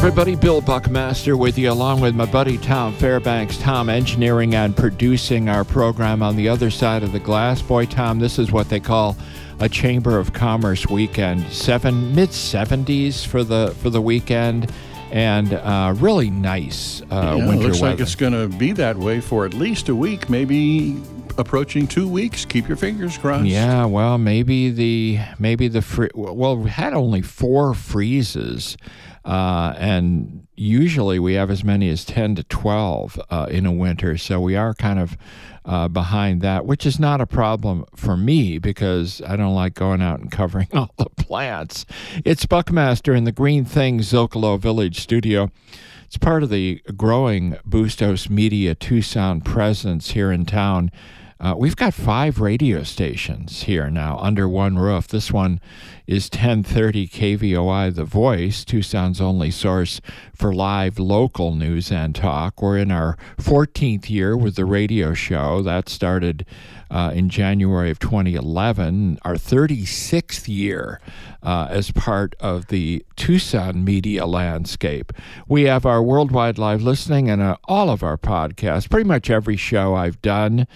everybody. Bill Buckmaster with you, along with my buddy Tom Fairbanks. Tom engineering and producing our program on the other side of the glass. Boy, Tom, this is what they call a Chamber of Commerce weekend. Seven mid seventies for the for the weekend, and uh, really nice uh, yeah, winter looks weather. like it's going to be that way for at least a week, maybe approaching two weeks. Keep your fingers crossed. Yeah, well, maybe the maybe the free, well, we had only four freezes, uh, and usually we have as many as ten to twelve uh, in a winter. So we are kind of uh, behind that, which is not a problem for me because I don't like going out and covering all the plants. It's Buckmaster in the Green Thing Zocalo Village studio. It's part of the growing Bustos Media Tucson presence here in town. Uh, we've got five radio stations here now under one roof. This one is 1030 KVOI The Voice, Tucson's only source for live local news and talk. We're in our 14th year with the radio show. That started uh, in January of 2011, our 36th year uh, as part of the Tucson media landscape. We have our worldwide live listening and uh, all of our podcasts, pretty much every show I've done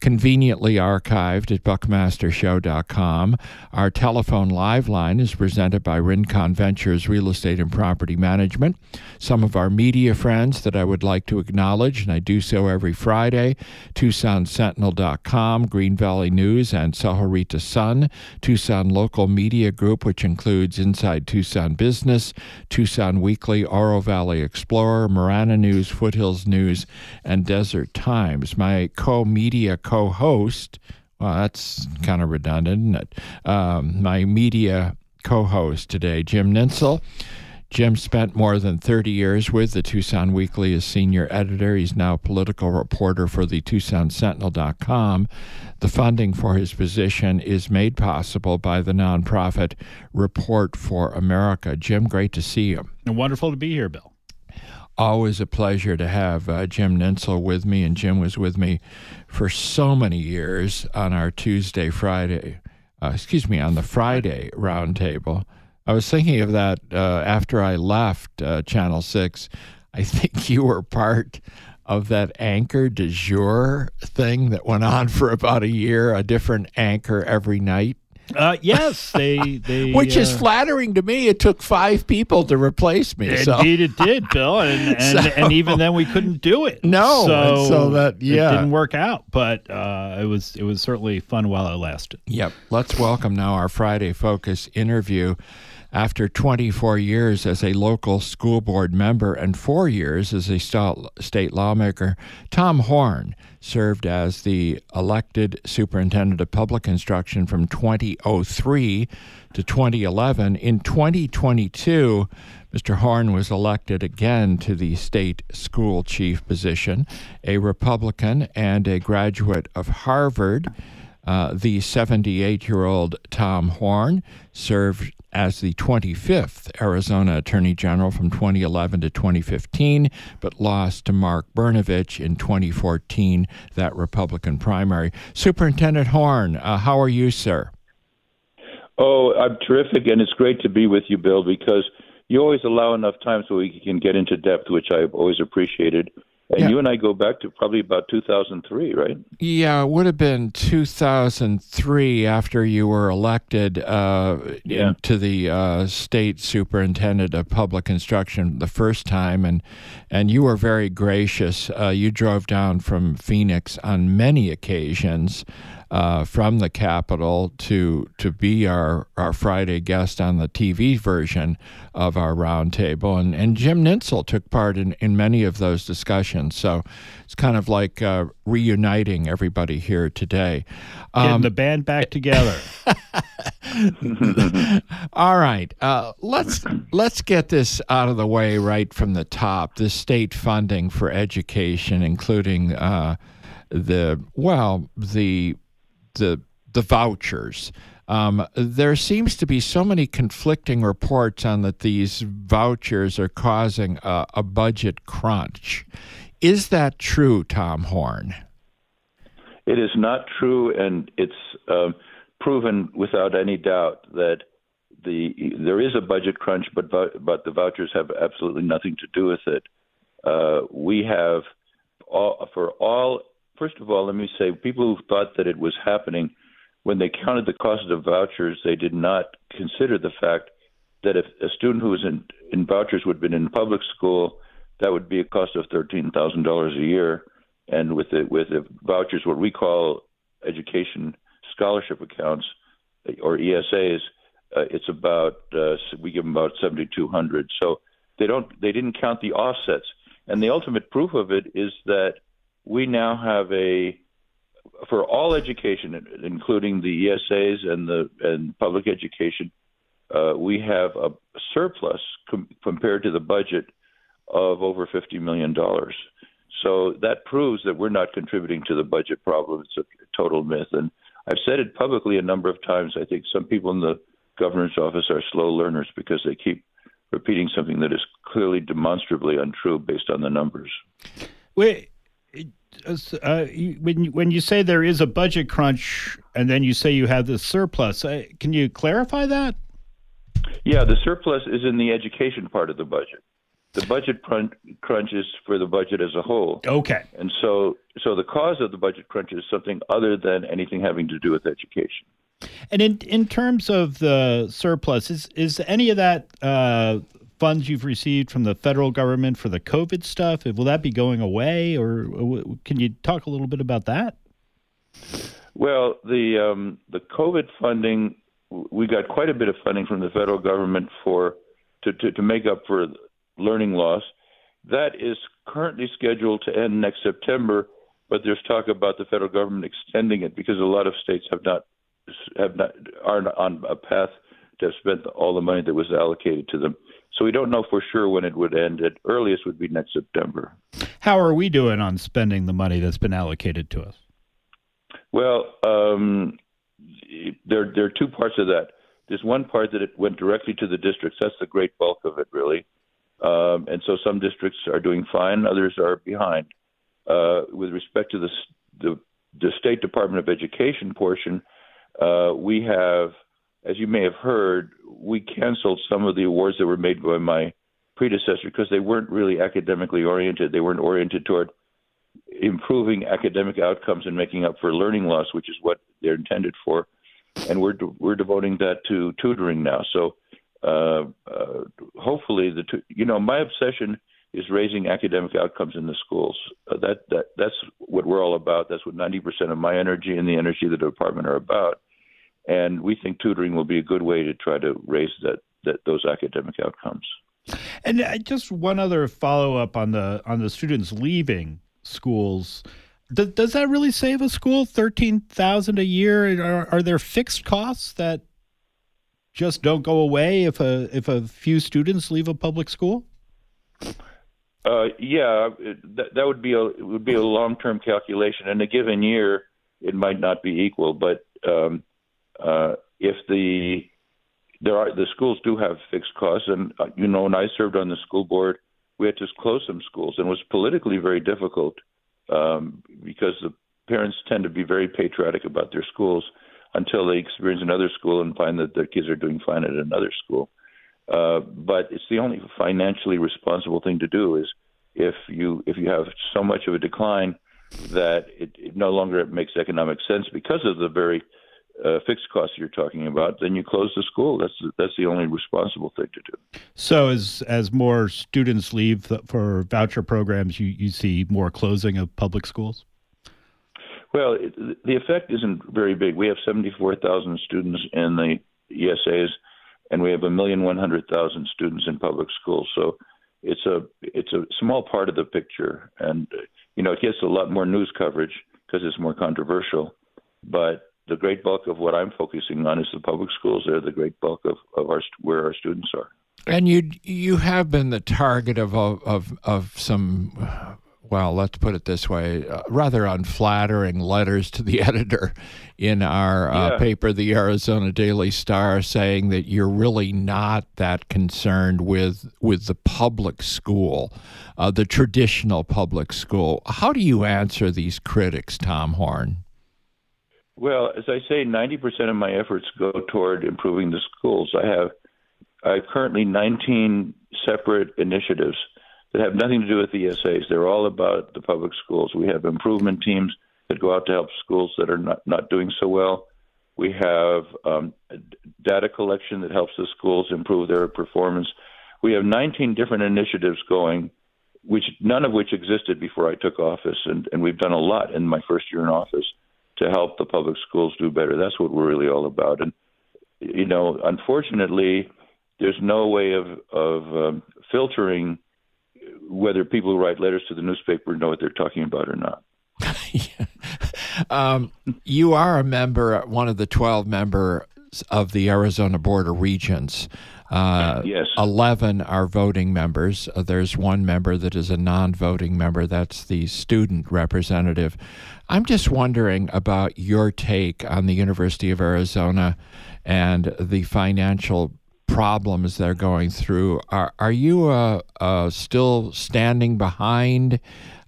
conveniently archived at buckmastershow.com. Our telephone live line is presented by Rincon Ventures Real Estate and Property Management. Some of our media friends that I would like to acknowledge, and I do so every Friday TucsonSentinel.com, Green Valley News, and Sahuarita Sun, Tucson Local Media Group, which includes Inside Tucson Business, Tucson Weekly, Oro Valley Explorer, Marana News, Foothills News, and Desert Times. My co media co host, well, that's kind of redundant, isn't it? Um, my media co host today, Jim Nintzel. Jim spent more than 30 years with the Tucson Weekly as senior editor. He's now political reporter for the TucsonSentinel.com. The funding for his position is made possible by the nonprofit Report for America. Jim, great to see you. Wonderful to be here, Bill. Always a pleasure to have uh, Jim Nintzel with me, and Jim was with me for so many years on our Tuesday, Friday, uh, excuse me, on the Friday roundtable. I was thinking of that uh, after I left uh, Channel 6. I think you were part of that anchor de jour thing that went on for about a year, a different anchor every night. Uh, yes, they they which is uh, flattering to me. It took five people to replace me. so. Indeed, it did, Bill, and and, So- and even then we couldn't do it. No, so, so that- yeah. it didn't work out. But uh, it was it was certainly fun while it lasted. Yep. Let's welcome now our Friday Focus interview. After 24 years as a local school board member and four years as a state lawmaker, Tom Horne served as the elected superintendent of public instruction from 2003 to 2011. In 2022, Mr. Horne was elected again to the state school chief position, a Republican and a graduate of Harvard. Uh, the 78 year old Tom Horne served as the 25th Arizona Attorney General from 2011 to 2015, but lost to Mark Brnovich in 2014, that Republican primary. Superintendent Horne, uh, how are you, sir? Oh, I'm terrific, and it's great to be with you, Bill, because you always allow enough time so we can get into depth, which I've always appreciated. And Yeah. you and I go back to probably about 2003, right? Yeah, it would have been 2003 after you were elected uh, Yeah. to the uh, state superintendent of public instruction the first time, and and you were very gracious. Uh, you drove down from Phoenix on many occasions uh, from the Capitol to to be our, our Friday guest on the TV version of our roundtable, and and Jim Nintzel took part in, in many of those discussions. So it's kind of like uh, reuniting everybody here today. Getting Um, the band back together. all right, uh, let's let's get this out of the way right from the top. The state funding for education, including uh, the well, the the the vouchers. Um, there seems to be so many conflicting reports on that these vouchers are causing a, a budget crunch. Is that true, Tom Horne? It is not true, and it's um, proven without any doubt that the there is a budget crunch, but but the vouchers have absolutely nothing to do with it. Uh, we have all, for all. First of all, let me say, people who thought that it was happening when they counted the cost of vouchers, they did not consider the fact that if a student who was in, in vouchers would have been in public school, that would be a cost of thirteen thousand dollars a year, and with the with the vouchers, what we call education scholarship accounts or ESAs, uh, it's about uh, we give them about seventy two hundred. So they don't they didn't count the offsets, and the ultimate proof of it is that we now have a for all education, including the ESAs and the and public education, uh, we have a surplus com- compared to the budget of over fifty million dollars. So that proves that we're not contributing to the budget problem. It's a total myth, and I've said it publicly a number of times. I think some people in the governor's office are slow learners because they keep repeating something that is clearly demonstrably untrue based on the numbers. Wait, uh, when when you say there is a budget crunch and then you say you have the surplus, uh, can you clarify that? Yeah, the surplus is in the education part of the budget. The budget crunch is for the budget as a whole. Okay. And so, so the cause of the budget crunch is something other than anything having to do with education. And in in terms of the surplus, is is any of that uh, funds you've received from the federal government for the COVID stuff, will that be going away, or can you talk a little bit about that? Well, the um, the COVID funding, we got quite a bit of funding from the federal government for to, to, to make up for learning loss. That is currently scheduled to end next September, but there's talk about the federal government extending it because a lot of states have not have not are on a path to have spent all the money that was allocated to them. So we don't know for sure when it would end. At earliest would be next September. How are we doing on spending the money that's been allocated to us? Well, um, there there are two parts of that. There's one part that it went directly to the districts. That's the great bulk of it, really. Um, and so some districts are doing fine, others are behind. Uh, with respect to the, the, the State Department of Education portion, uh, we have as you may have heard, we canceled some of the awards that were made by my predecessor because they weren't really academically oriented. They weren't oriented toward improving academic outcomes and making up for learning loss, which is what they're intended for. And we're we're devoting that to tutoring now. So uh, uh, hopefully, the tu- you know my obsession is raising academic outcomes in the schools. Uh, that that that's what we're all about. That's what 90% of my energy and the energy of the department are about and we think tutoring will be a good way to try to raise that, that those academic outcomes. And uh, just one other follow up on the on the students leaving schools. Does, does that really save a school thirteen thousand a year? Are, are there fixed costs that just don't go away if a if a few students leave a public school? Uh, yeah, that, that would be a would be a long term calculation. In a given year, it might not be equal, but um, uh, if the there are the schools do have fixed costs, and uh, you know, when I served on the school board, we had to close some schools, and it was politically very difficult um, because the parents tend to be very patriotic about their schools until they experience another school and find that their kids are doing fine at another school. Uh, but it's the only financially responsible thing to do is if you if you have so much of a decline that it, it no longer makes economic sense because of the very uh, fixed costs you're talking about, then you close the school. That's that's the only responsible thing to do. So as as more students leave for voucher programs, you you see more closing of public schools. Well, it, the effect isn't very big. We have 74,000 students in the ESAs, and we have a million one hundred thousand students in public schools. So it's a it's a small part of the picture, and you know it gets a lot more news coverage because it's more controversial. But the great bulk of what I'm focusing on is the public schools. They're the great bulk of, of our where our students are. And you you have been the target of of of some well, let's put it this way, uh, rather unflattering letters to the editor in our uh, yeah. paper, the Arizona Daily Star, saying that you're really not that concerned with with the public school, uh, the traditional public school. How do you answer these critics, Tom Horne? Well, as I say, 90% of my efforts go toward improving the schools. I have I have currently 19 separate initiatives that have nothing to do with the ESAs. They're all about the public schools. We have improvement teams that go out to help schools that are not, not doing so well. We have um, data collection that helps the schools improve their performance. We have 19 different initiatives going, which none of which existed before I took office, and, and we've done a lot in my first year in office to help the public schools do better. That's what we're really all about. And you know, unfortunately, there's no way of of um, filtering whether people who write letters to the newspaper know what they're talking about or not. um, you are a member, one of the 12 members of the Arizona Board of Regents. Uh, yes. 11 are voting members. Uh, there's one member that is a non voting member. That's the student representative. I'm just wondering about your take on the University of Arizona and the financial problems they're going through. Are, are you uh, uh, still standing behind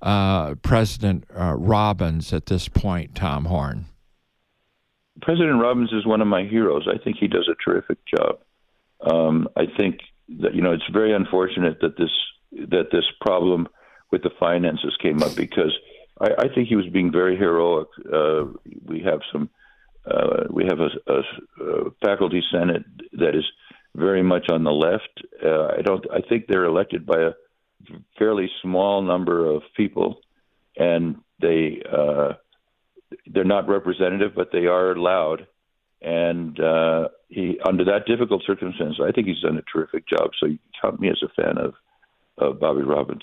uh, President uh, Robbins at this point, Tom Horne? President Robbins is one of my heroes. I think he does a terrific job. Um, I think that you know it's very unfortunate that this that this problem with the finances came up because I, I think he was being very heroic. Uh, we have some uh, we have a, a, a, faculty senate that is very much on the left. Uh, I don't. I think they're elected by a fairly small number of people, and they uh, they're not representative, but they are loud. And uh, he, under that difficult circumstance, I think he's done a terrific job. So you count me as a fan of of Bobby Robbins.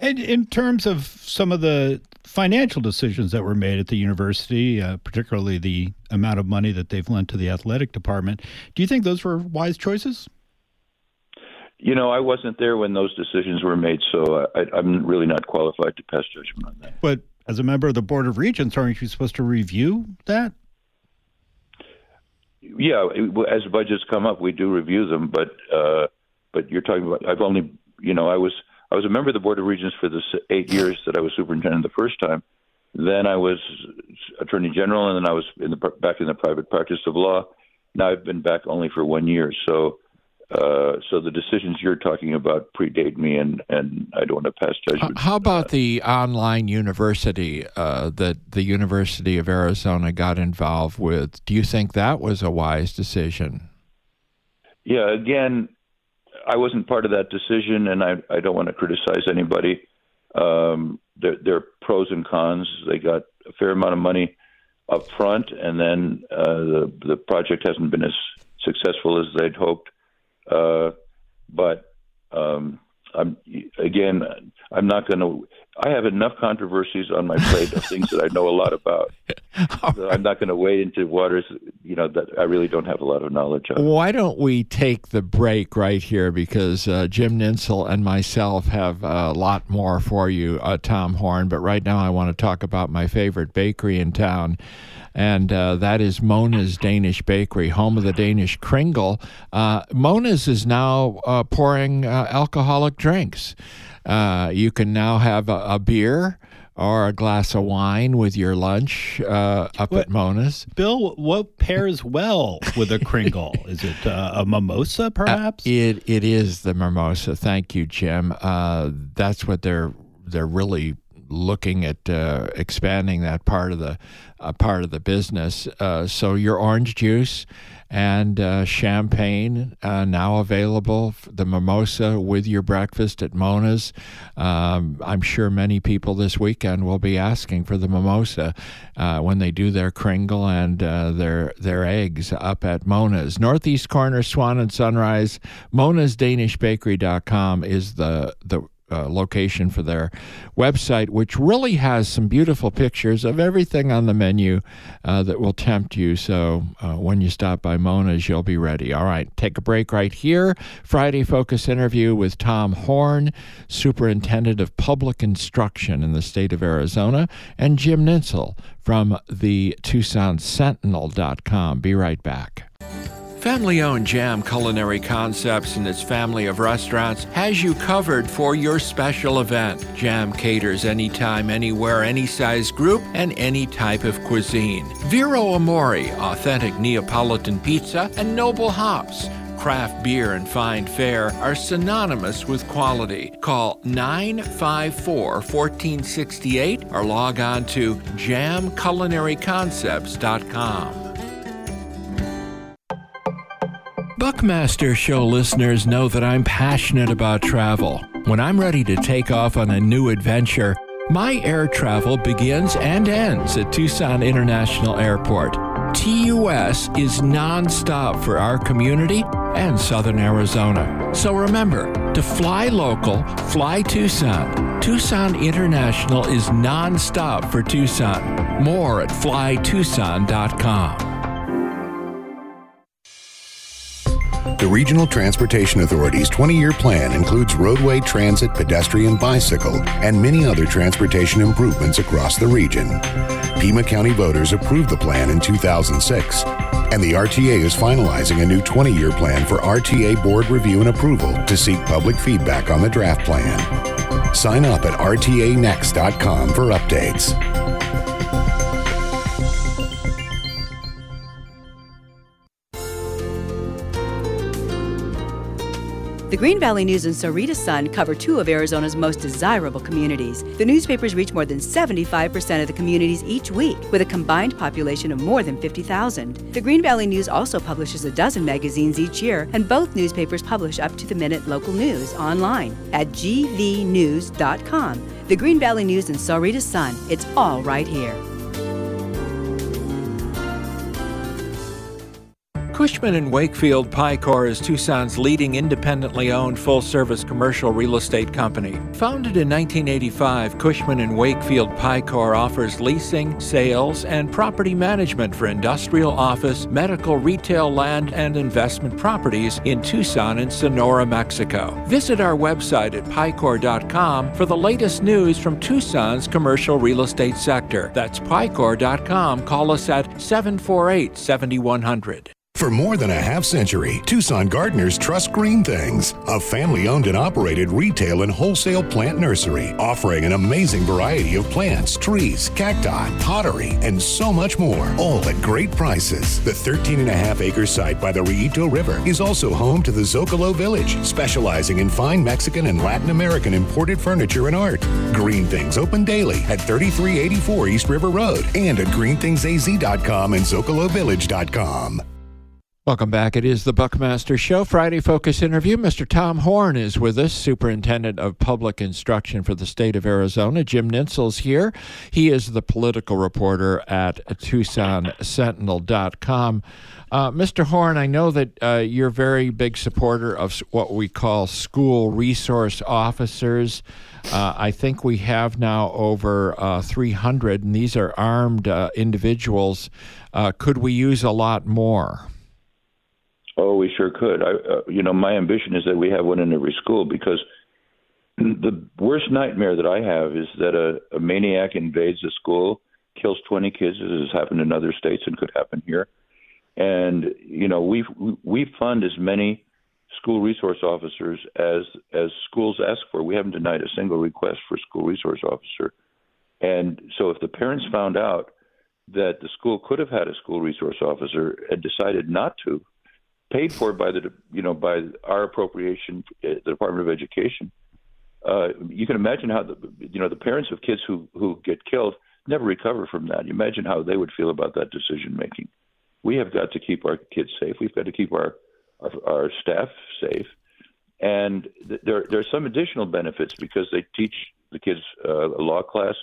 And in terms of some of the financial decisions that were made at the university, uh, particularly the amount of money that they've lent to the athletic department, do you think those were wise choices? You know, I wasn't there when those decisions were made, so I, am really not qualified to pass judgment on that. But as a member of the Board of Regents, aren't you supposed to review that? Yeah, as budgets come up, we do review them. But uh, but you're talking about I've only you know I was I was a member of the Board of Regents for the eight years that I was superintendent the first time. Then I was attorney general, and then I was in the, back in the private practice of law. Now I've been back only for one year. So uh, so the decisions you're talking about predate me, and, and I don't want to pass judgment. How about the online university uh, that the University of Arizona got involved with? Do you think that was a wise decision? Yeah, again, I wasn't part of that decision, and I, I don't want to criticize anybody. Um, there, there are pros and cons. They got a fair amount of money up front, and then uh, the the project hasn't been as successful as they'd hoped. Uh, but um, I'm again, I'm not going to. I have enough controversies on my plate of things that I know a lot about. So I'm not going to wade into waters, you know, that I really don't have a lot of knowledge of. Why don't we take the break right here because uh, Jim Nintzel and myself have a lot more for you, uh, Tom Horne. But right now, I want to talk about my favorite bakery in town and uh, that is Mona's Danish Bakery, home of the Danish Kringle. Uh, Mona's is now uh, pouring uh, alcoholic drinks. Uh, you can now have a, a, beer or a glass of wine with your lunch uh, up what, at Mona's. Bill, what pairs well with a Kringle? is it a mimosa, perhaps? it it is the mimosa. Thank you, Jim. that's what they're they're really looking at uh, expanding that part of the uh, part of the business. Uh, so your orange juice and uh, champagne uh, now available. The mimosa with your breakfast at Mona's. Um, I'm sure many people this weekend will be asking for the mimosa when they do their kringle and their their eggs up at Mona's. Northeast corner, Swan and Sunrise. Mona's Danish Bakery.com is the the uh, location for their website, which really has some beautiful pictures of everything on the menu uh, that will tempt you. So uh, when you stop by Mona's, you'll be ready. All right, take a break right here. Friday Focus interview with Tom Horne, Superintendent of Public Instruction in the state of Arizona, and Jim Nintzel from the Tucson Sentinel.com. Be right back. Family owned Jam Culinary Concepts and its family of restaurants has you covered for your special event. Jam caters anytime, anywhere, any size group, and any type of cuisine. Vero Amore, authentic Neapolitan pizza, and Noble Hops craft beer and fine fare are synonymous with quality. Call 954 1468 or log on to jamculinaryconcepts.com. Buckmaster Show listeners know that I'm passionate about travel. When I'm ready to take off on a new adventure, my air travel begins and ends at Tucson International Airport. TUS is nonstop for our community and Southern Arizona. So remember to fly local, fly Tucson. Tucson International is nonstop for Tucson. More at flytucson.com. The Regional Transportation Authority's 20 year plan includes roadway, transit, pedestrian, bicycle, and many other transportation improvements across the region. Pima County voters approved the plan in 2006, and the RTA is finalizing a new 20 year plan for RTA board review and approval to seek public feedback on the draft plan. Sign up at RTAnext.com for updates. The Green Valley News and Sahuarita Sun cover two of Arizona's most desirable communities. The newspapers reach more than 75% of the communities each week, with a combined population of more than 50,000. The Green Valley News also publishes a dozen magazines each year, and both newspapers publish up to the minute local news online at gvnews.com. The Green Valley News and Sahuarita Sun, it's all right here. Cushman and Wakefield Picor is Tucson's leading independently owned full-service commercial real estate company. Founded in 1985, Cushman Wakefield Picor offers leasing, sales, and property management for industrial office, medical, retail, land, and investment properties in Tucson and Sonora, Mexico. Visit our website at picor.com for the latest news from Tucson's commercial real estate sector. That's picor.com. Call us at 748 7100. For more than a half century, Tucson gardeners trust Green Things, a family owned and operated retail and wholesale plant nursery offering an amazing variety of plants, trees, cacti, pottery, and so much more, all at great prices. The 13 and a half acre site by the Rillito River is also home to the Zocalo Village, specializing in fine Mexican and Latin American imported furniture and art. Green Things open daily at 3384 East River Road and at greenthingsaz.com and zocalovillage.com. Welcome back. It is the Buckmaster Show, Friday Focus interview. Mr. Tom Horne is with us, Superintendent of Public Instruction for the state of Arizona. Jim Nintzel's here. He is the political reporter at TucsonSentinel.com. Uh, Mr. Horne, I know that uh, you're a very big supporter of what we call school resource officers. Uh, I think we have now over uh, 300, and these are armed uh, individuals. Uh, could we use a lot more? Oh, we sure could. I, uh, you know, my ambition is that we have one in every school because the worst nightmare that I have is that a, a maniac invades a school, kills 20 kids, as has happened in other states and could happen here. And you know, we we fund as many school resource officers as as schools ask for. We haven't denied a single request for school resource officer. And so, if the parents found out that the school could have had a school resource officer and decided not to, paid for by the you know by our appropriation, uh, the Department of Education. Uh, you can imagine how the you know the parents of kids who who get killed never recover from that. You imagine how they would feel about that decision making. We have got to keep our kids safe. We've got to keep our our, our staff safe, and th- there there are some additional benefits because they teach the kids uh, a law class.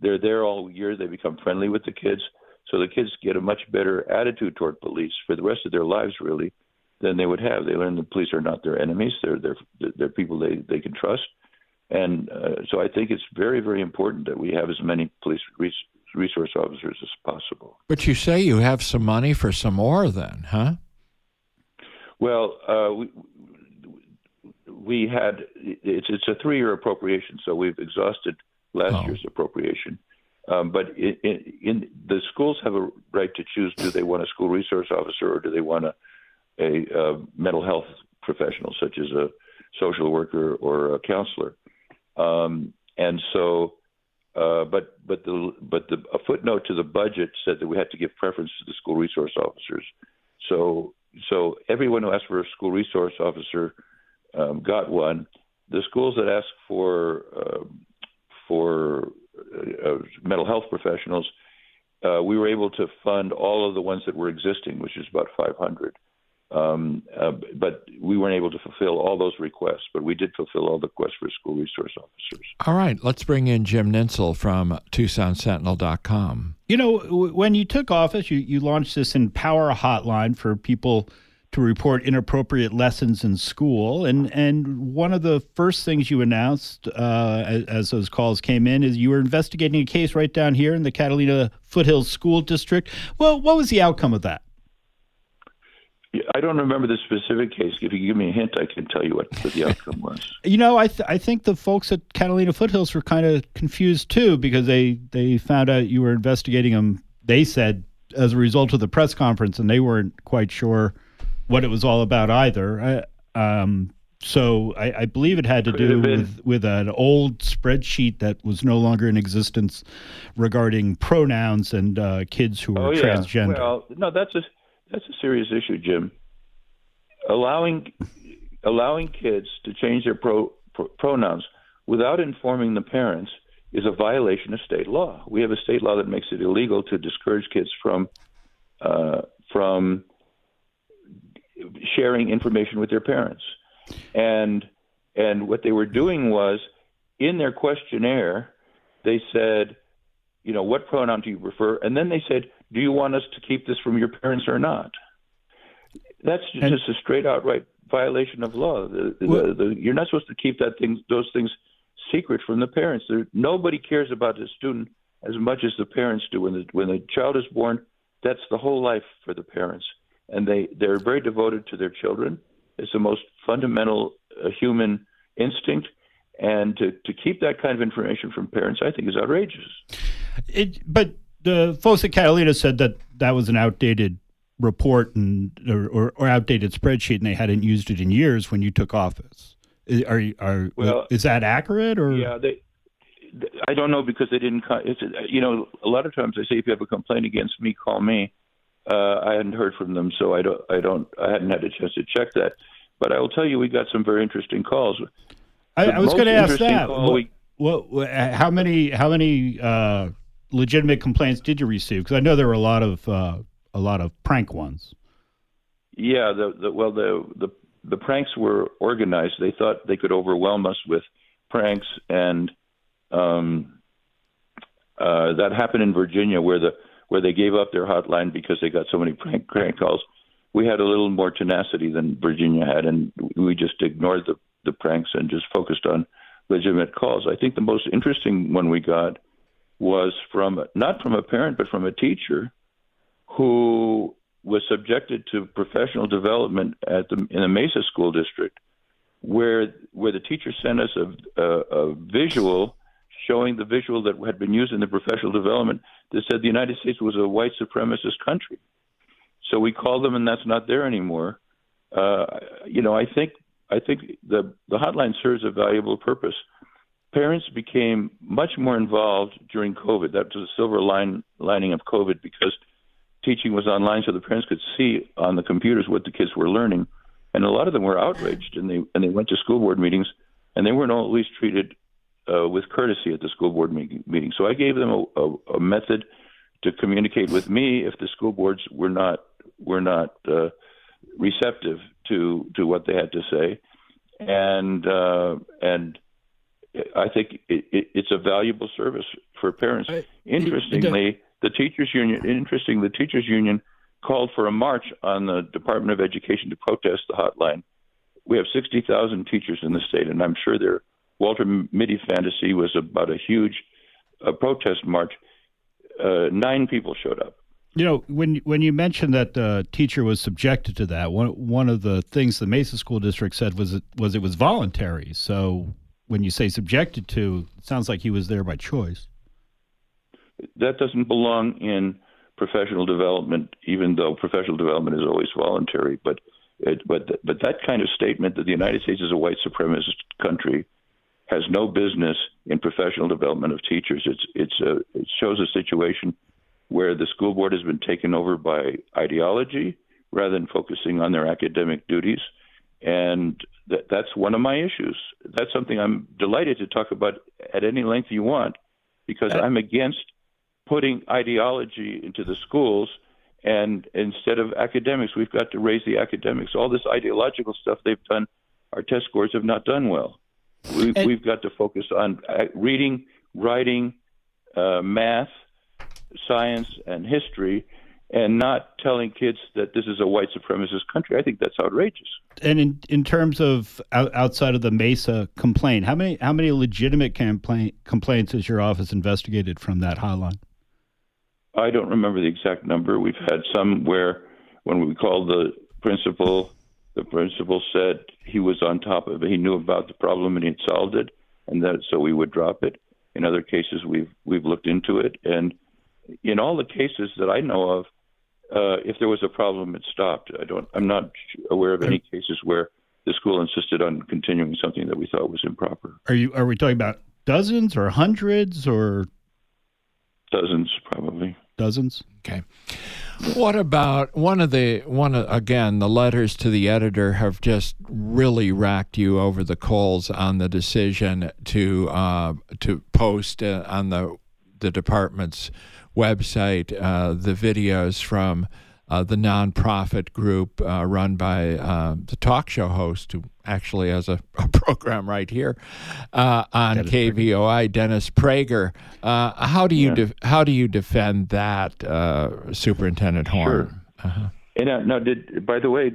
They're there all year. They become friendly with the kids, so the kids get a much better attitude toward police for the rest of their lives, really than they would have. They learn the police are not their enemies; they're they're they're people they they can trust. And uh, so I think it's very very important that we have as many police resource officers as possible. But you say you have some money for some more, then, huh? Well, uh, we we had it's it's a three year appropriation, so we've exhausted last oh. year's appropriation. Um, but in, in, in, the schools have a right to choose: do they want a school resource officer or do they want a a, a mental health professional, such as a social worker or a counselor. Um, and so, uh, but but the but the a footnote to the budget said that we had to give preference to the school resource officers. So so everyone who asked for a school resource officer um, got one. The schools that asked for uh, for uh, uh, mental health professionals, uh, we were able to fund all of the ones that were existing, which is about 500. Um, uh, but we weren't able to fulfill all those requests, but we did fulfill all the requests for school resource officers. All right, let's bring in Jim Nintzel from TucsonSentinel.com. You know, when you took office, you, you launched this Empower hotline for people to report inappropriate lessons in school. And and one of the first things you announced uh, as, as, those calls came in is you were investigating a case right down here in the Catalina Foothills School District. Well, what was the outcome of that? I don't remember the specific case. If you give me a hint, I can tell you what, the outcome was. You know, I th- I think the folks at Catalina Foothills were kind of confused too because they they found out you were investigating them. They said as a result of the press conference, and they weren't quite sure what it was all about either. um, so I, I, believe it had to do with, with an old spreadsheet that was no longer in existence regarding pronouns and uh, kids who were oh, yeah. transgender. Well, no, that's a that's a serious issue, Jim. Allowing allowing kids to change their pro, pro, pronouns without informing the parents is a violation of state law. We have a state law that makes it illegal to discourage kids from uh, from sharing information with their parents. And and what they were doing was in their questionnaire, they said, you know, what pronoun do you prefer? And then they said, do you want us to keep this from your parents or not? That's just and, a straight outright violation of law. The, the, the, you're not supposed to keep that thing, those things secret from the parents. There, nobody cares about the student as much as the parents do. When the when the child is born, that's the whole life for the parents and they they're very devoted to their children. It's the most fundamental uh, human instinct, and to to keep that kind of information from parents, I think, is outrageous. It, but the folks at Catalina said that that was an outdated report and or, or, or, outdated spreadsheet, and they hadn't used it in years when you took office. Are are well, is that accurate or? Yeah, they. I don't know because they didn't. It's, you know, a lot of times they say if you have a complaint against me, call me. Uh, I hadn't heard from them, so I don't, I don't, I hadn't had a chance to check that. But I will tell you, we got some very interesting calls. I, I was going to ask that. What, we, what, how many, how many uh, legitimate complaints did you receive? Because I know there were a lot of, uh, a lot of prank ones. Yeah, the, the well, the the the pranks were organized. They thought they could overwhelm us with pranks, and um, uh, that happened in Virginia, where the where they gave up their hotline because they got so many prank, prank calls. We had a little more tenacity than Virginia had, and we just ignored the, the pranks and just focused on legitimate calls. I think the most interesting one we got was from not from a parent, but from a teacher who was subjected to professional development at the in the Mesa School District, where where the teacher sent us a, a, a visual showing the visual that had been used in the professional development that said the United States was a white supremacist country. So we called them, and that's not there anymore. Uh, you know, I think I think the the hotline serves a valuable purpose. Parents became much more involved during COVID. That was a silver line lining of COVID because teaching was online, so the parents could see on the computers what the kids were learning, and a lot of them were outraged, and they and they went to school board meetings, and they weren't always treated uh, with courtesy at the school board meeting. So I gave them a, a, a, method to communicate with me if the school boards were not were not uh, receptive to to what they had to say, and uh, and I think it, it, it's a valuable service for parents. Interestingly, the teachers union. Interesting, the teachers union called for a march on the Department of Education to protest the hotline. We have 60,000 teachers in the state, and I'm sure they're Walter Mitty Fantasy was about a huge uh, protest march. Uh, nine people showed up. You know, when when you mentioned that the teacher was subjected to that, one one of the things the Mesa School District said was it was it was voluntary. So when you say subjected to, it sounds like he was there by choice. That doesn't belong in professional development, even though professional development is always voluntary. But It, but but that kind of statement that the United States is a white supremacist country has no business in professional development of teachers. It's it's a, it shows a situation where the school board has been taken over by ideology rather than focusing on their academic duties, and that, that's one of my issues. That's something I'm delighted to talk about at any length you want, because I'm against putting ideology into the schools. And instead of academics, we've got to raise the academics. All this ideological stuff they've done, our test scores have not done well. We, and, we've got to focus on uh, reading, writing, uh, math, science, and history, and not telling kids that this is a white supremacist country. I think that's outrageous. And in in terms of outside of the Mesa complaint, how many how many legitimate complaint, complaints has your office investigated from that hotline? I don't remember the exact number. We've had some where when we called the principal the principal said he was on top of it. He knew about the problem and he had solved it, and that so we would drop it. In other cases, we've we've looked into it, and in all the cases that I know of, uh, if there was a problem, it stopped. I don't. I'm not aware of any cases where the school insisted on continuing something that we thought was improper. Are you? Are we talking about dozens or hundreds or dozens, probably dozens? Okay. What about one of the one again? The letters to the editor have just really racked you over the coals on the decision to uh, to post uh, on the the department's website uh, the videos from uh, the nonprofit group uh, run by uh, the talk show host, who actually has a, a program right here uh, on Dennis KVOI, Prager. Dennis Prager. Uh, how do you yeah. de- how do you defend that, uh, Superintendent Horne? Sure. Uh-huh. And now, did by the way,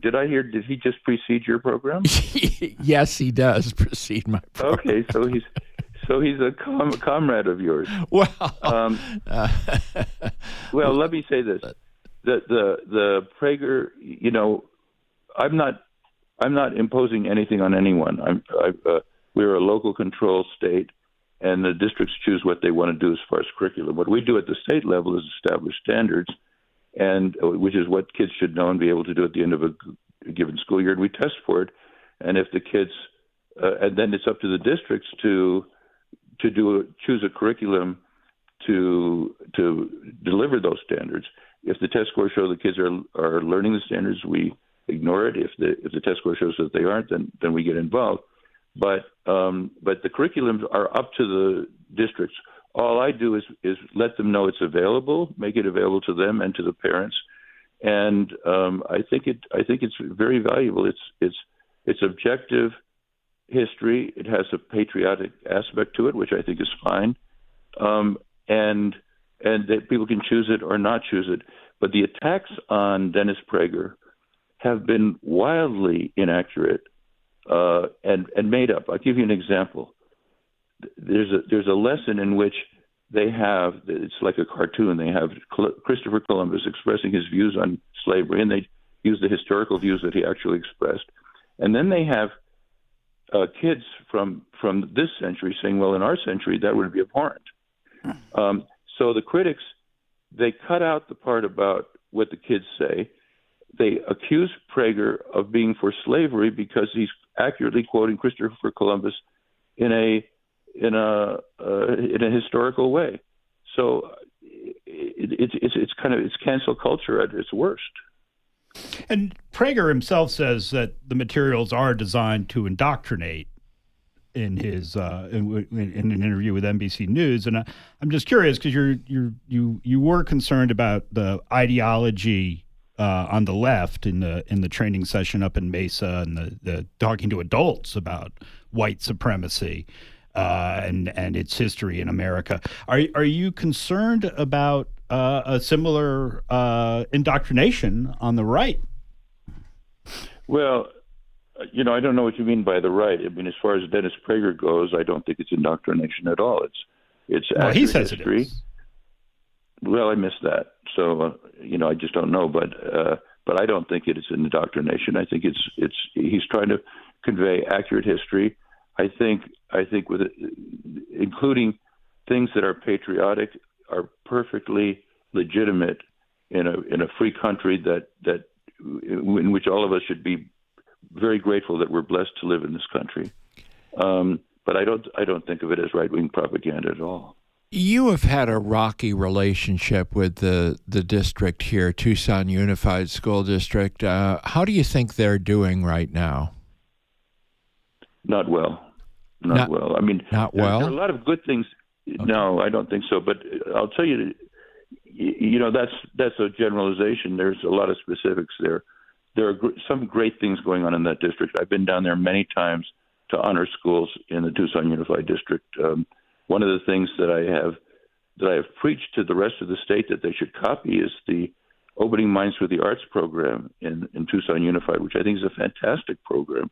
did I hear? Did he just precede your program? yes, he does precede my program. Okay, so he's so he's a com- comrade of yours. Well, um, well, let me say this: the the the Prager, you know, I'm not I'm not imposing anything on anyone. I'm I, uh, we're a local control state, and the districts choose what they want to do as far as curriculum. What we do at the state level is establish standards, and uh, which is what kids should know and be able to do at the end of a given school year. And we test for it, and if the kids, uh, and then it's up to the districts to to do a, choose a curriculum to to deliver those standards. If the test scores show the kids are are learning the standards, we ignore it. If the if the test score shows that they aren't, then then we get involved. But um, but the curriculums are up to the districts. All I do is is let them know it's available, make it available to them and to the parents, and um, I think it I think it's very valuable. It's it's it's objective history. It has a patriotic aspect to it, which I think is fine, um, and and that people can choose it or not choose it. But the attacks on Dennis Prager have been wildly inaccurate uh, and and made up. I'll give you an example. There's a there's a lesson in which they have it's like a cartoon. They have Christopher Columbus expressing his views on slavery, and they use the historical views that he actually expressed. And then they have uh, kids from from this century saying, "Well, in our century, that would be abhorrent." Hmm. Um, so the critics they cut out the part about what the kids say. They accuse Prager of being for slavery because he's accurately quoting Christopher Columbus in a in a uh, in a historical way. So it, it's it's it's kind of it's cancel culture at its worst. And Prager himself says that the materials are designed to indoctrinate in his uh, in, in, an interview with NBC News, and I, am just curious because you're you're you you were concerned about the ideology uh, on the left in the in the training session up in Mesa and the, the talking to adults about white supremacy uh, and and its history in America. Are are you concerned about uh, a similar uh, indoctrination on the right? Well, you know, I don't know what you mean by the right. I mean, as far as Dennis Prager goes, I don't think it's indoctrination at all. It's it's well, he says history. it is. Well, I missed that, so uh, you know, I just don't know. But uh, but I don't think it is indoctrination. I think it's it's he's trying to convey accurate history. I think I think with including things that are patriotic are perfectly legitimate in a in a free country that that in which all of us should be very grateful that we're blessed to live in this country. Um, but I don't I don't think of it as right wing propaganda at all. You have had a rocky relationship with the the district here, Tucson Unified School District. Uh, how do you think they're doing right now? Not well. Not, not well. I mean, not well. There, there are a lot of good things. Okay. No, I don't think so. But I'll tell you, you know, that's that's a generalization. There's a lot of specifics there. There are gr- some great things going on in that district. I've been down there many times to honor schools in the Tucson Unified District. Um, one of the things that I have that I have preached to the rest of the state that they should copy is the Opening Minds for the Arts program in, in Tucson Unified, which I think is a fantastic program.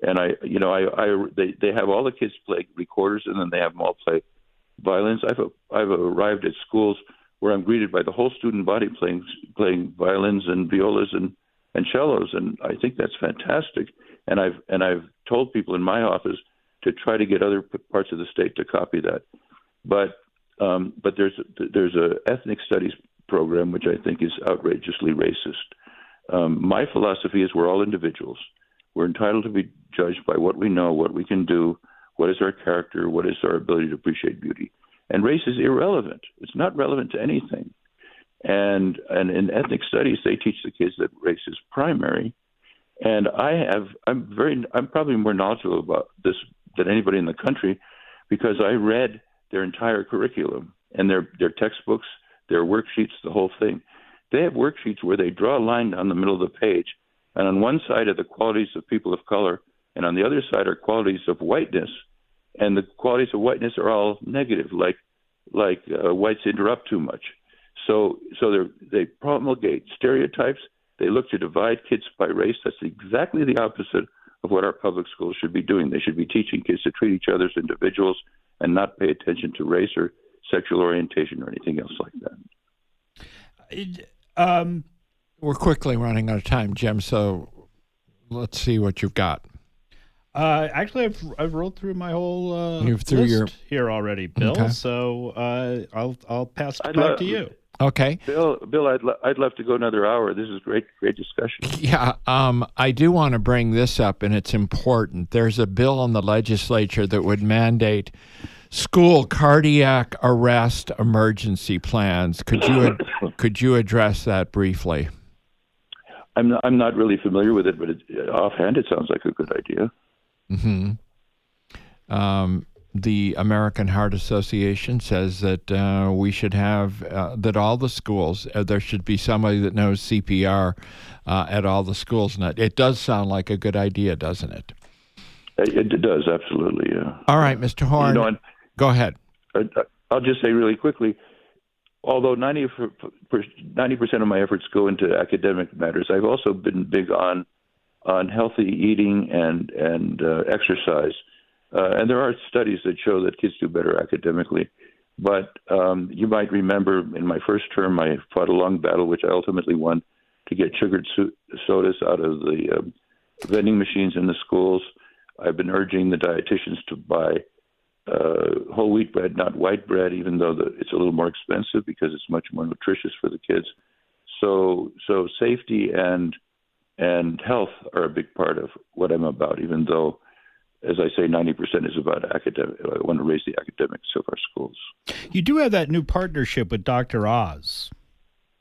And I, you know, I, I they they have all the kids play recorders, and then they have them all play violins. I've I've arrived at schools where I'm greeted by the whole student body playing playing violins and violas and and cellos, and I think that's fantastic. And I've and I've told people in my office to try to get other parts of the state to copy that. But um, but there's there's a ethnic studies program which I think is outrageously racist. Um, my philosophy is we're all individuals. We're entitled to be judged by what we know, what we can do, what is our character, what is our ability to appreciate beauty. And race is irrelevant. It's not relevant to anything. And and in ethnic studies, they teach the kids that race is primary. And I have I'm very I'm probably more knowledgeable about this than anybody in the country because I read their entire curriculum and their their textbooks, their worksheets, the whole thing. They have worksheets where they draw a line down the middle of the page, and on one side are the qualities of people of color, and on the other side are qualities of whiteness, and the qualities of whiteness are all negative, like like uh, whites interrupt too much. So so they promulgate stereotypes. They look to divide kids by race. That's exactly the opposite of what our public schools should be doing. They should be teaching kids to treat each other as individuals and not pay attention to race or sexual orientation or anything else like that. Um, We're quickly running out of time, Jim. So let's see what you've got. Uh, actually, I've I've rolled through my whole uh, You've through your... here already, Bill. Okay. So uh, I'll I'll pass it I'd back to you. Okay, Bill. Bill, I'd lo- I'd love to go another hour. This is great, great discussion. Yeah, um, I do want to bring this up, and it's important. There's a bill in the legislature that would mandate school cardiac arrest emergency plans. Could you ad- could you address that briefly? I'm not, I'm not really familiar with it, but it, offhand, it sounds like a good idea. Hmm. Um, the American Heart Association says that uh, we should have uh, that all the schools uh, there should be somebody that knows CPR uh, at all the schools. And it does sound like a good idea, doesn't it? It, it does absolutely. Yeah. All right, Mr. Horne. You know, go ahead. I'll just say really quickly. Although 90 percent of my efforts go into academic matters, I've also been big on on healthy eating and and uh, exercise. Uh, and there are studies that show that kids do better academically. But um, you might remember in my first term, I fought a long battle, which I ultimately won, to get sugared so- sodas out of the uh, vending machines in the schools. I've been urging the dietitians to buy uh, whole wheat bread, not white bread, even though the, it's a little more expensive because it's much more nutritious for the kids. So, so safety and and health are a big part of what I'm about, even though, as I say, 90% is about academic. I want to raise the academics of our schools. You do have that new partnership with Dr. Oz.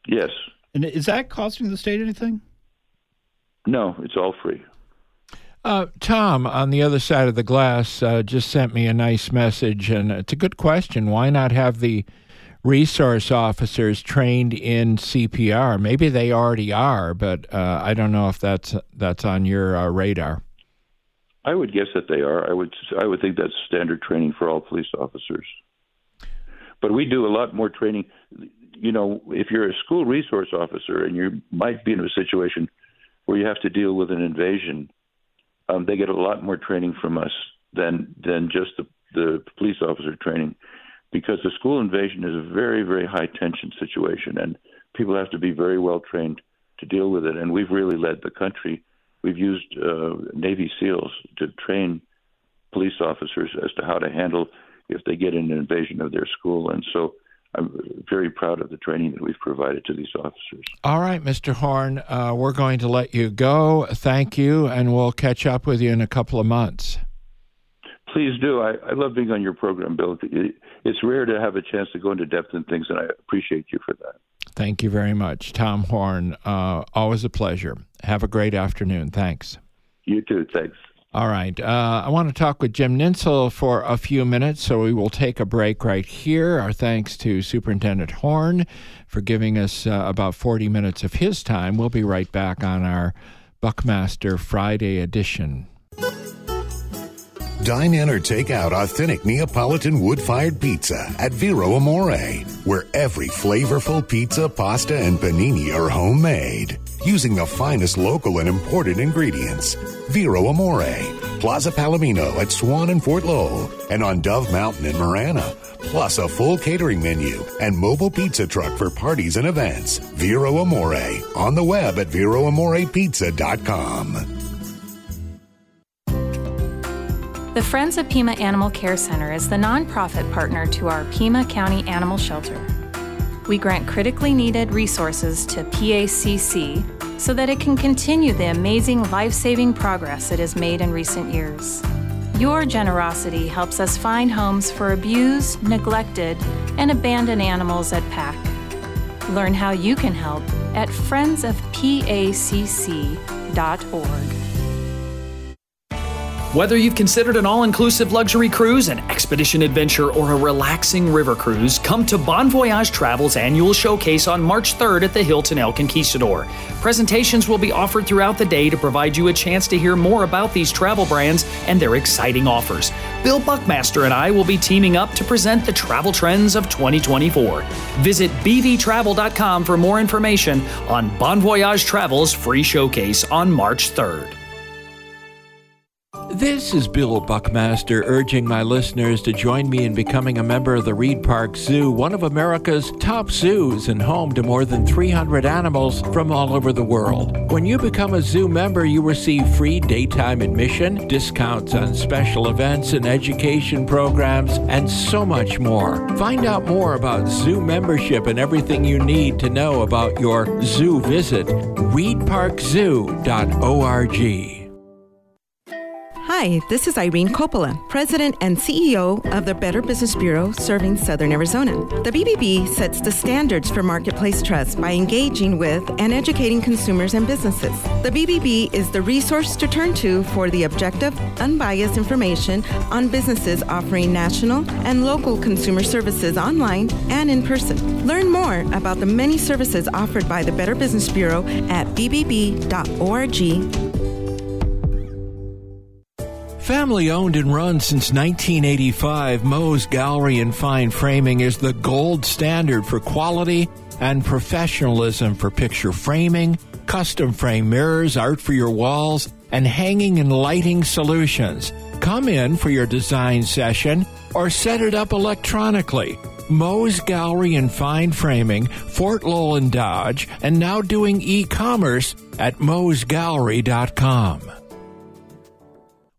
Yes. And is that costing the state anything? No, it's all free. Uh, Tom, on the other side of the glass, uh, just sent me a nice message, and it's a good question. Why not have the resource officers trained in CPR. Maybe they already are, but uh, I don't know if that's that's on your uh, radar. I would guess that they are. I would I would think that's standard training for all police officers. But we do a lot more training. You know, if you're a school resource officer and you might be in a situation where you have to deal with an invasion, um, they get a lot more training from us than than just the, the police officer training because the school invasion is a very, very high tension situation, and people have to be very well trained to deal with it. And we've really led the country. We've used uh, Navy SEALs to train police officers as to how to handle if they get an invasion of their school. And so I'm very proud of the training that we've provided to these officers. All right, Mr. Horne, uh, we're going to let you go. Thank you, and we'll catch up with you in a couple of months. Please do. I, I love being on your program, Bill. It, it's rare to have a chance to go into depth in things, and I appreciate you for that. Thank you very much, Tom Horne. Uh, always a pleasure. Have a great afternoon. Thanks. You too. Thanks. All right. Uh, I want to talk with Jim Nintzel for a few minutes, so we will take a break right here. Our thanks to Superintendent Horne for giving us uh, about 40 minutes of his time. We'll be right back on our Buckmaster Friday edition. Dine in or take out authentic Neapolitan wood fired pizza at Vero Amore, where every flavorful pizza, pasta, and panini are homemade using the finest local and imported ingredients. Vero Amore, Plaza Palomino at Swan and Fort Lowell, and on Dove Mountain in Marana. Plus a full catering menu and mobile pizza truck for parties and events. Vero Amore on the web at VeroAmorePizza.com. The Friends of Pima Animal Care Center is the nonprofit partner to our Pima County Animal Shelter. We grant critically needed resources to PACC so that it can continue the amazing life saving progress it has made in recent years. Your generosity helps us find homes for abused, neglected, and abandoned animals at PACC. Learn how you can help at friendsofpacc.org. Whether you've considered an all inclusive luxury cruise, an expedition adventure, or a relaxing river cruise, come to Bon Voyage Travel's annual showcase on March 3rd at the Hilton El Conquistador. Presentations will be offered throughout the day to provide you a chance to hear more about these travel brands and their exciting offers. Bill Buckmaster and I will be teaming up to present the travel trends of 2024. Visit bvtravel.com for more information on Bon Voyage Travel's free showcase on March 3rd. This is Bill Buckmaster urging my listeners to join me in becoming a member of the Reid Park Zoo, one of America's top zoos and home to more than 300 animals from all over the world. When you become a zoo member, you receive free daytime admission, discounts on special events and education programs, and so much more. Find out more about zoo membership and everything you need to know about your zoo visit. ReidParkZoo.org. Hi, this is Irene Coppola, President and CEO of the Better Business Bureau serving Southern Arizona. The BBB sets the standards for marketplace trust by engaging with and educating consumers and businesses. The BBB is the resource to turn to for the objective, unbiased information on businesses offering national and local consumer services online and in person. Learn more about the many services offered by the Better Business Bureau at bbb.org Family owned and run since 1985, Moe's Gallery and Fine Framing is the gold standard for quality and professionalism for picture framing, custom frame mirrors, art for your walls, and hanging and lighting solutions. Come in for your design session or set it up electronically. Moe's Gallery and Fine Framing, Fort Lowell and Dodge, and now doing e commerce at moesgallery.com.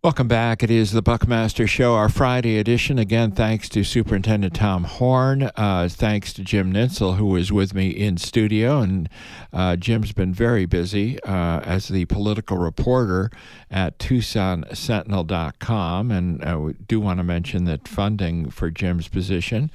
Welcome back. It is the Buckmaster Show, our Friday edition. Again, thanks to Superintendent Tom Horne. Uh, thanks to Jim Nintzel, who is with me in studio. And uh, Jim's been very busy uh, as the political reporter at TucsonSentinel.com. And uh, we do want to mention that funding for Jim's position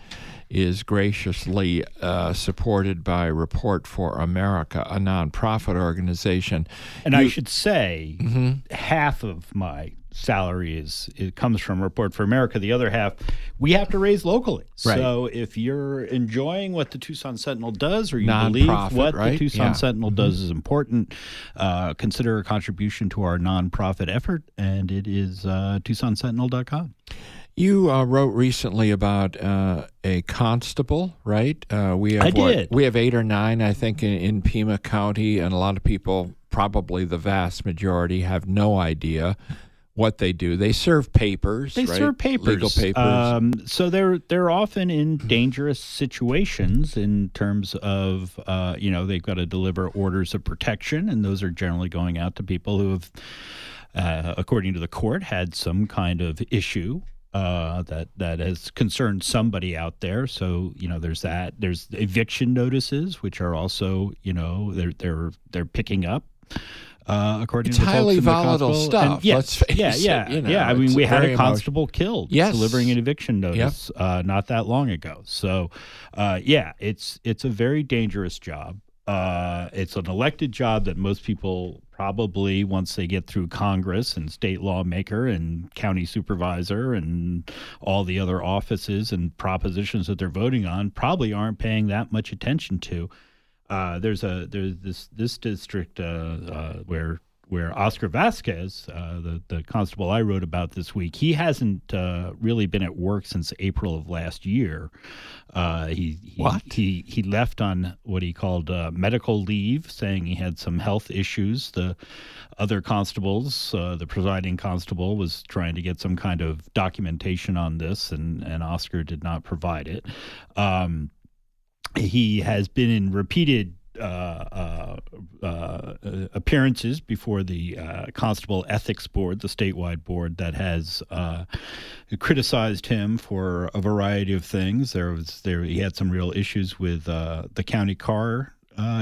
is graciously uh, supported by Report for America, a nonprofit organization. And you, I should say, mm-hmm. half of my salary is it comes from Report for America. The other half we have to raise locally. Right. So if you're enjoying what the Tucson Sentinel does, or you believe what right? the Tucson yeah. Sentinel does mm-hmm. is important, uh, consider a contribution to our nonprofit effort, and it is uh, TucsonSentinel.com. You uh, wrote recently about uh, a constable, right? Uh, we have I did. We have eight or nine, I think, in, in Pima County, and a lot of people, probably the vast majority, have no idea what they do. They serve papers. They right? serve papers, legal papers. Um, so they're they're often in dangerous situations in terms of uh, you know they've got to deliver orders of protection, and those are generally going out to people who have, uh, according to the court, had some kind of issue uh, that that has concerned somebody out there. So you know, there's that. There's eviction notices, which are also you know they're they're they're picking up. Uh, according It's to highly volatile stuff, yes, let's face yeah, it, yeah, you know, yeah. I mean, we had a constable killed Yes. delivering an eviction notice uh, not that long ago. So, uh, yeah, it's it's a very dangerous job. Uh, it's an elected job that most people probably, once they get through Congress and state lawmaker and county supervisor and all the other offices and propositions that they're voting on, probably aren't paying that much attention to. Uh, there's a there's this this district uh, uh, where where Oscar Vasquez, uh, the the constable I wrote about this week, he hasn't uh, really been at work since April of last year. Uh, he, he What? he he left on what he called uh, medical leave, saying he had some health issues. The other constables, uh, the presiding constable, was trying to get some kind of documentation on this, and and Oscar did not provide it. Um, he has been in repeated uh, uh, uh, appearances before the uh, Constable Ethics Board, the statewide board that has uh, criticized him for a variety of things. There was there he had some real issues with uh, the county car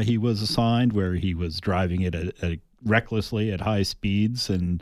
he was assigned, where he was driving it at, at recklessly at high speeds and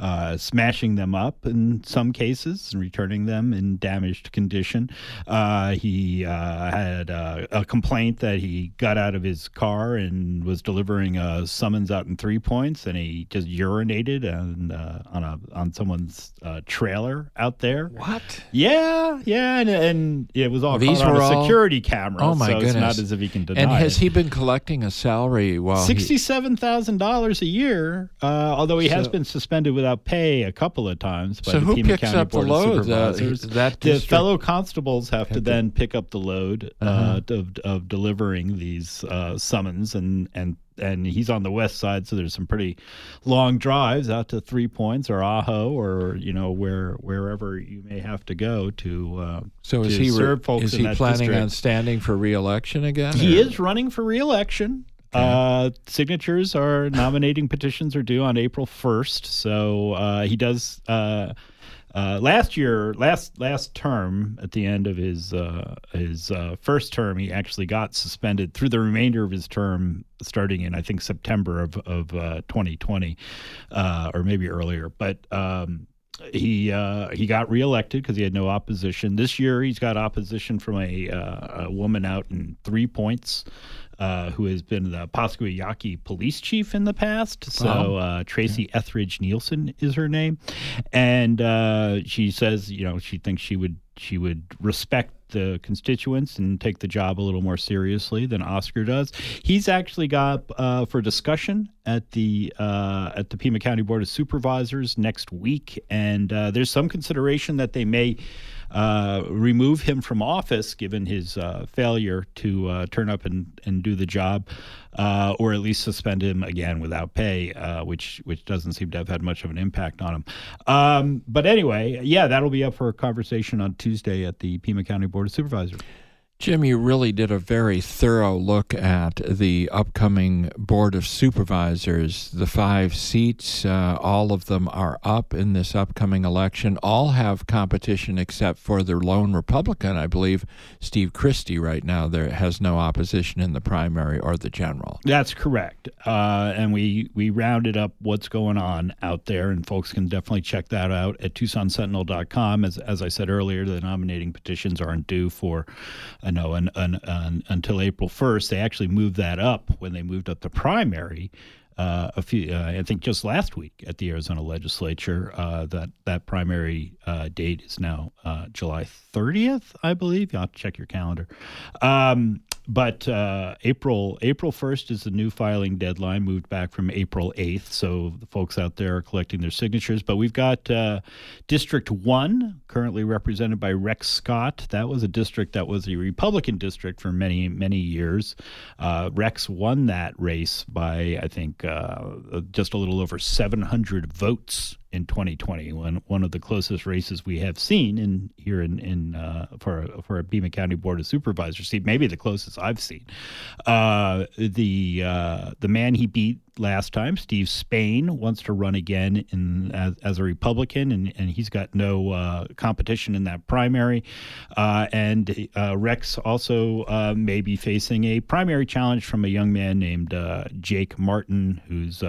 uh, smashing them up in some cases and returning them in damaged condition. Uh, he uh, had uh, a complaint that he got out of his car and was delivering a summons out in three points, and he just urinated on uh, on a on someone's uh, trailer out there. What? Yeah, yeah, and, and it was all These were all- security camera. Oh, my so It's not goodness. as if he can deny And has it. he been collecting a salary while Sixty-seven thousand dollars a year. Uh, although he has been suspended without pay a couple of times by So the who Pima picks County up the Board of load? Uh, that the fellow constables have to then pick up the load uh Uh-huh. of, of delivering these uh, summons, and and and he's on the west side, so there's some pretty long drives out to Three Points or Ajo or you know where wherever you may have to go to. Uh, So is to he re- serve folks is in he planning district. on standing for reelection again? He or- is running for reelection. Uh, signatures are nominating petitions are due on April 1st. So uh, he does. Uh, uh, last year, last last term, at the end of his uh, his uh, first term, he actually got suspended through the remainder of his term, starting in I think September of of uh, 2020, uh, or maybe earlier. But um, he uh, he got reelected because he had no opposition. This year, he's got opposition from a, uh, a woman out in Three Points, uh, who has been the Pascua Yaqui police chief in the past. So Wow. uh, Tracy Etheridge Nielsen is her name, and uh, she says, you know, she thinks she would she would respect the constituents and take the job a little more seriously than Oscar does. He's actually got uh, for discussion at the uh, at the Pima County Board of Supervisors next week, and uh, there's some consideration that they may uh, remove him from office given his uh, failure to uh, turn up and, and do the job, uh, or at least suspend him again without pay, which which doesn't seem to have had much of an impact on him. Um, but anyway, yeah, that'll be up for a conversation on Tuesday at the Pima County Board of Supervisors. Jim, you really did a very thorough look at the upcoming Board of Supervisors. The five seats, uh, all of them are up in this upcoming election. All have competition except for the lone Republican, I believe, Steve Christy, right now. There has no opposition in the primary or the general. That's correct. Uh, and we, we rounded up what's going on out there, and folks can definitely check that out at TucsonSentinel.com. As, as I said earlier, the nominating petitions aren't due for, I know, an, an, an, until April 1st. They actually moved that up when they moved up the primary. Uh, a few, uh, I think, just last week at the Arizona Legislature. Uh, that that primary uh, date is now uh, July 30th, I believe. You have to check your calendar. Um, but uh, April April 1st is the new filing deadline, moved back from April 8th. So the folks out there are collecting their signatures. But we've got uh, District 1, currently represented by Rex Scott. That was a district that was a Republican district for many, many years. Uh, Rex won that race by, I think, uh, just a little over 700 votes in 2020. One one of the closest races we have seen in here in in uh, for for a Pima County Board of Supervisors seat, maybe the closest I've seen. Uh, the uh, the man he beat last time, Steve Spain, wants to run again in as, as a Republican, and, and he's got no uh, competition in that primary. Uh, and uh, Rex also may be facing a primary challenge from a young man named Jake Martin, who's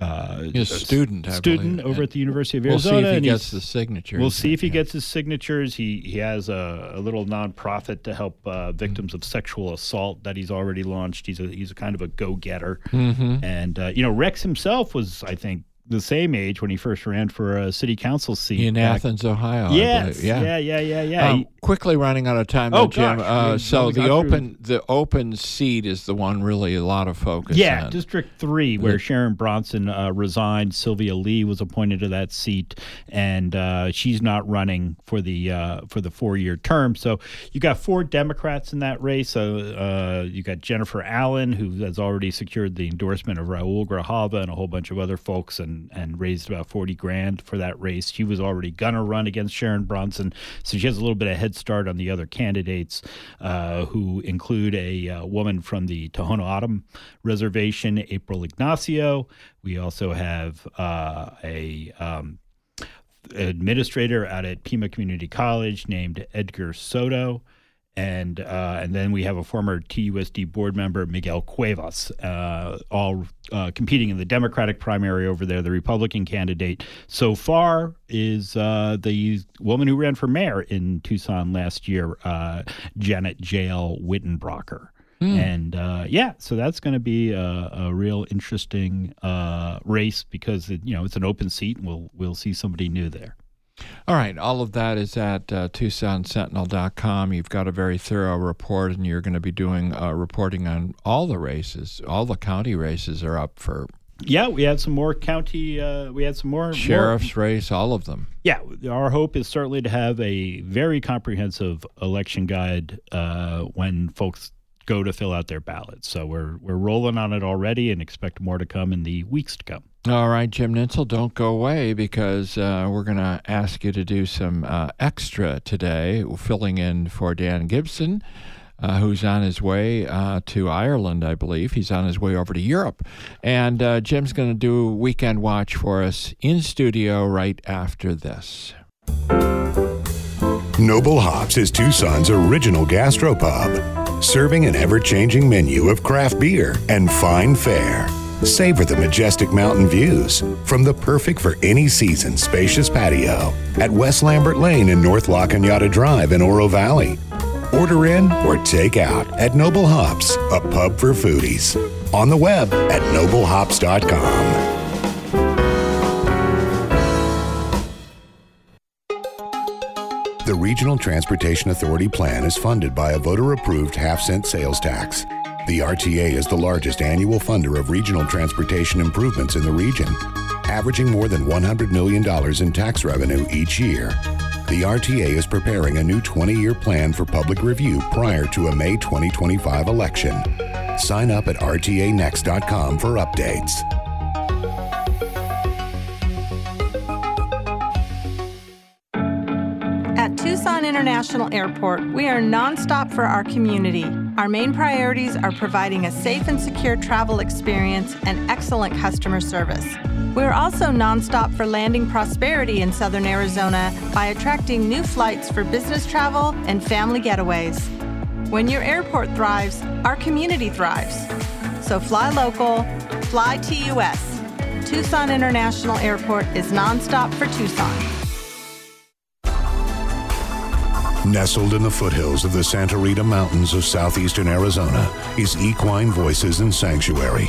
uh, a student, I student believe. over at the University of We'll Arizona. see if he gets the signatures. We'll see if he Yeah. gets his signatures. He he has a, a little nonprofit to help uh, victims of sexual assault that he's already launched. He's a he's a kind of a go getter, Mm-hmm. and uh, you know Rex himself was I think the same age when he first ran for a city council seat in back- Athens, Ohio. Yes, believe. yeah, yeah, yeah, yeah. Um, quickly running out of time, Oh, though, Jim. Uh, so the got through- open the open seat is the one really a lot of focus. Yeah, on. District Three, where The- Sharon Bronson uh, resigned. Sylvia Lee was appointed to that seat, and uh, she's not running for the uh, for the four year term. So you got four Democrats in that race. So uh, you got Jennifer Allen, who has already secured the endorsement of Raul Grijalva and a whole bunch of other folks, and and raised about forty grand for that race. She was already gonna run against Sharon Bronson, so she has a little bit of head start on the other candidates, uh, who include a uh, woman from the Tohono O'odham Reservation, April Ignacio. We also have uh, a um, administrator out at Pima Community College named Edgar Soto. And uh, and then we have a former TUSD board member, Miguel Cuevas, uh, all uh, competing in the Democratic primary over there. The Republican candidate so far is uh, the woman who ran for mayor in Tucson last year, uh, Janet J.L. Wittenbraker. And uh, yeah, so that's going to be a, a real interesting uh, race because it, you know it's an open seat, and we'll we'll see somebody new there. All right, all of that is at uh, TucsonSentinel.com. You've got a very thorough report, and you're going to be doing uh, reporting on all the races. All the county races are up for Yeah, we had some more county. Uh, we had some more more- sheriff's race, all of them. Yeah, our hope is certainly to have a very comprehensive election guide uh, when folks go to fill out their ballots. So we're we're rolling on it already, and expect more to come in the weeks to come. All right, Jim Nintzel, don't go away because uh, we're going to ask you to do some uh, extra today, filling in for Dan Gibson, uh, who's on his way uh, to Ireland, I believe. He's on his way over to Europe. And uh, Jim's going to do Weekend Watch for us in studio right after this. Noble Hops is Tucson's original gastropub, serving an ever changing menu of craft beer and fine fare. Savor the majestic mountain views from the perfect for any season spacious patio at West Lambert Lane and North La Drive in Oro Valley. Order in or take out at Noble Hops, a pub for foodies. On the web at noblehops.com. The Regional Transportation Authority plan is funded by a voter approved half cent sales tax. The RTA is the largest annual funder of regional transportation improvements in the region, averaging more than $100 million in tax revenue each year. The RTA is preparing a new 20 year plan for public review prior to a May 2025 election. Sign up at RTANext.com for updates. At Tucson International Airport, we are nonstop for our community. Our main priorities are providing a safe and secure travel experience and excellent customer service. We're also nonstop for landing prosperity in southern Arizona by attracting new flights for business travel and family getaways. When your airport thrives, our community thrives. So fly local, fly TUS. Tucson International Airport is nonstop for Tucson. Nestled in the foothills of the Santa Rita Mountains of southeastern Arizona is Equine Voices and Sanctuary.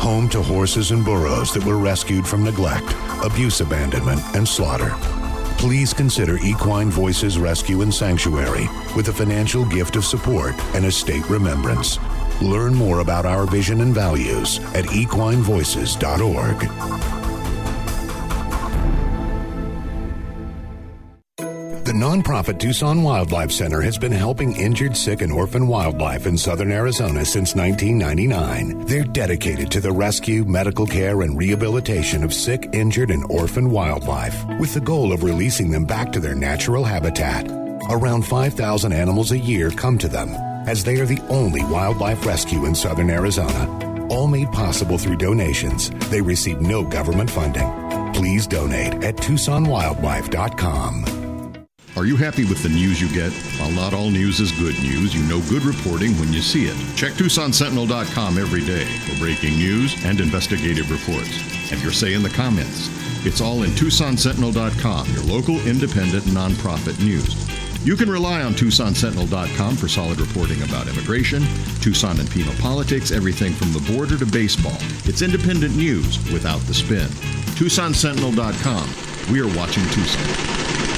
Home to horses and burros that were rescued from neglect, abuse abandonment, and slaughter. Please consider Equine Voices Rescue and Sanctuary with a financial gift of support and a state remembrance. Learn more about our vision and values at equinevoices.org. nonprofit Tucson Wildlife Center has been helping injured, sick, and orphan wildlife in southern Arizona since 1999. They're dedicated to the rescue, medical care, and rehabilitation of sick, injured, and orphan wildlife with the goal of releasing them back to their natural habitat. Around 5,000 animals a year come to them, as they are the only wildlife rescue in southern Arizona. All made possible through donations. They receive no government funding. Please donate at TucsonWildlife.com. Are you happy with the news you get? While not all news is good news, you know good reporting when you see it. Check TucsonSentinel.com every day for breaking news and investigative reports. Have your say in the comments. It's all in TucsonSentinel.com, your local independent nonprofit news. You can rely on TucsonSentinel.com for solid reporting about immigration, Tucson and Pima politics, everything from the border to baseball. It's independent news without the spin. TucsonSentinel.com. We are watching Tucson.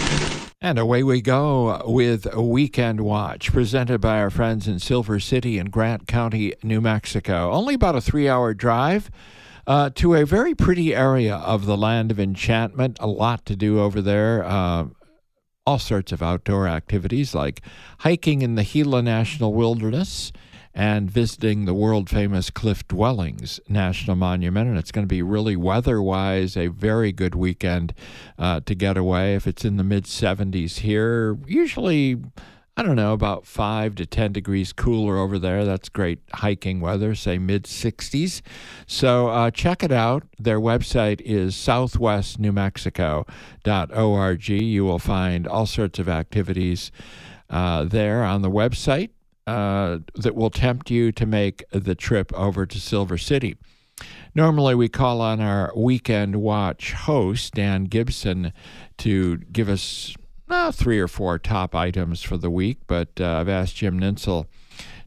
And away we go with a Weekend Watch, presented by our friends in Silver City and Grant County, New Mexico. Only about a three hour drive uh, to a very pretty area of the land of enchantment. A lot to do over there. Uh, all sorts of outdoor activities like hiking in the Gila National Wilderness and visiting the world famous Cliff Dwellings National Monument. And it's going to be really weather wise a very good weekend uh, to get away. If it's in the mid 70s here, usually. I don't know, about 5 to 10 degrees cooler over there. That's great hiking weather, say mid 60s. So uh, check it out. Their website is southwestnewmexico.org. You will find all sorts of activities uh, there on the website uh, that will tempt you to make the trip over to Silver City. Normally, we call on our weekend watch host, Dan Gibson, to give us uh, three or four top items for the week, but uh, I've asked Jim Nintzel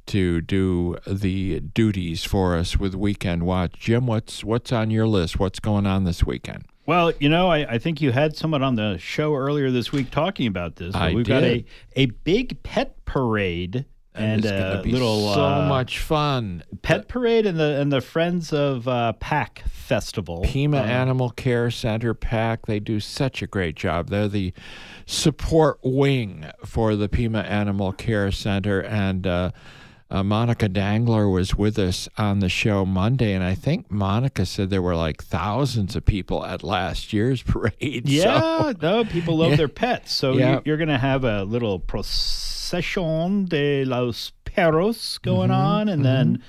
to do the duties for us with Weekend Watch. Jim, what's what's on your list? What's going on this weekend? Well, you know, I, I think you had someone on the show earlier this week talking about this. I We've did. got a, a big pet parade and, it's a gonna be little so uh, much fun. pet parade and the and the Friends of uh, PACC Festival. Pima Uh, Animal Care Center PACC, they do such a great job. They're the support wing for the Pima Animal Care Center. And uh, uh, Monica Dangler was with us on the show Monday. And I think Monica said there were like thousands of people at last year's parade. Yeah, So, no, people love Yeah. their pets. So Yeah. you, you're going to have a little procession de los perros going Mm-hmm, on, and then.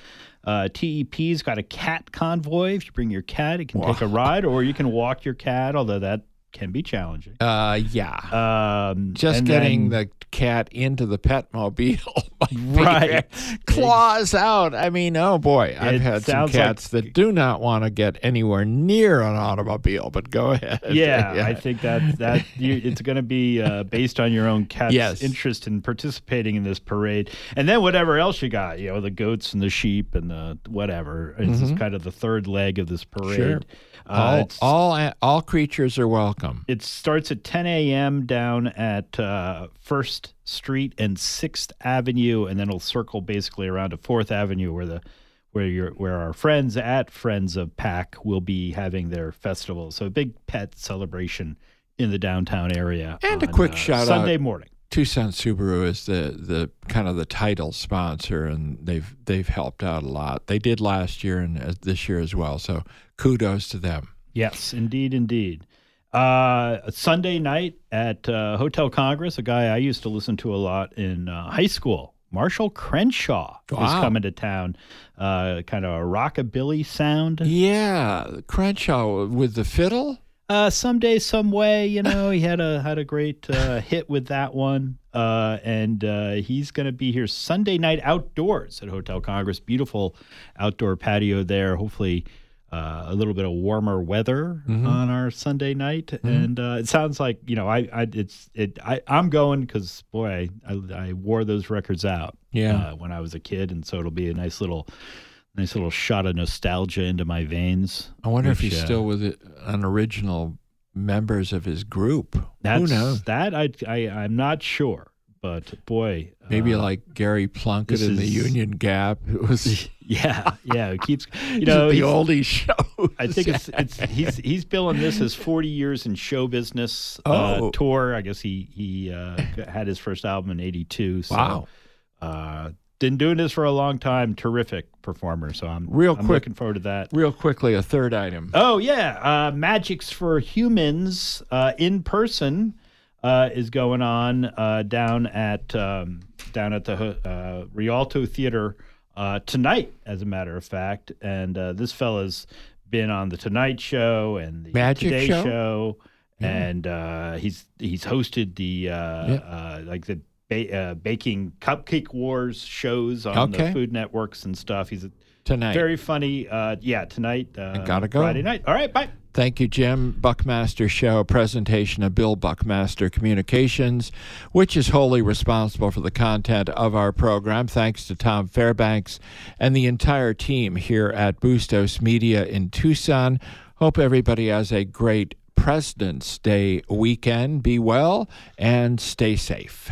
Uh, TEP's got a cat convoy. If you bring your cat, it can take a ride, or you can walk your cat, although that can be challenging. uh, yeah. Um, Just getting then- the cat into the pet mobile. Right. Claws out. I mean, oh boy. I've had some sounds like- cats that do not want to get anywhere near an automobile, but go ahead. Yeah, I think that that you, it's going to be uh, based on your own cat's Yes. interest in participating in this parade, and then whatever else you got, you know, the goats and the sheep and the whatever. It's just kind of the third leg of this parade. Sure. Uh, all, all, all creatures are welcome. it starts at 10 a.m. down at uh, First Street and Sixth Avenue, and then it'll circle basically around to Fourth Avenue, where the where your where our friends at Friends of PACC will be having their festival. So a big pet celebration in the downtown area. And a quick uh, shout out- Sunday morning. Tucson Subaru is the, the kind of the title sponsor, and they've they've helped out a lot. They did last year and uh, this year as well. So kudos to them. Yes, indeed, indeed. Uh, Sunday night at uh, Hotel Congress, a guy I used to listen to a lot in uh, high school, Marshall Crenshaw, is Wow. coming to town. Uh, kind of a rockabilly sound. Yeah, Crenshaw with the fiddle. Uh, someday, some way, you know, he had a had a great uh, hit with that one. Uh, and uh, he's going to be here Sunday night outdoors at Hotel Congress. Beautiful outdoor patio there. Hopefully, uh, a little bit of warmer weather on our Sunday night. And uh, it sounds like you know, I, I it's it I I'm going because boy, I, I I wore those records out. Yeah. uh, when I was a kid, and so it'll be a nice little. Nice little shot of nostalgia into my veins. I wonder if he's uh, still with it, an original members of his group. That's, Who knows? That I, I I'm not sure, but boy, Maybe uh, like Gary Puckett in the Union Gap. It was Yeah, yeah. It keeps you know the oldie show. I think it's it's he's he's billing this as 40 years in show business uh, Oh. tour. I guess he he uh, had his first album in '82. So, Wow. Uh, been doing this for a long time. Terrific performer. So I'm Real I'm quick- looking forward to that. Real quickly, a third item. Oh yeah, uh, Magics for Humans uh, in person uh, is going on uh, down at um, down at the uh, Rialto Theater uh, tonight, as a matter of fact. And uh, this fella's been on the Tonight Show and the Magic Today Show? Show, and uh, he's he's hosted the uh, uh, like the. Ba- uh, baking cupcake wars shows on Okay. the food networks and stuff. He's a Tonight. very funny. Uh, yeah, tonight. Uh, gotta go. Friday night. All right, bye. Thank you, Jim. Buckmaster Show, presentation of Bill Buckmaster Communications, which is wholly responsible for the content of our program. Thanks to Tom Fairbanks and the entire team here at Bustos Media in Tucson. Hope everybody has a great President's Day weekend. Be well and stay safe.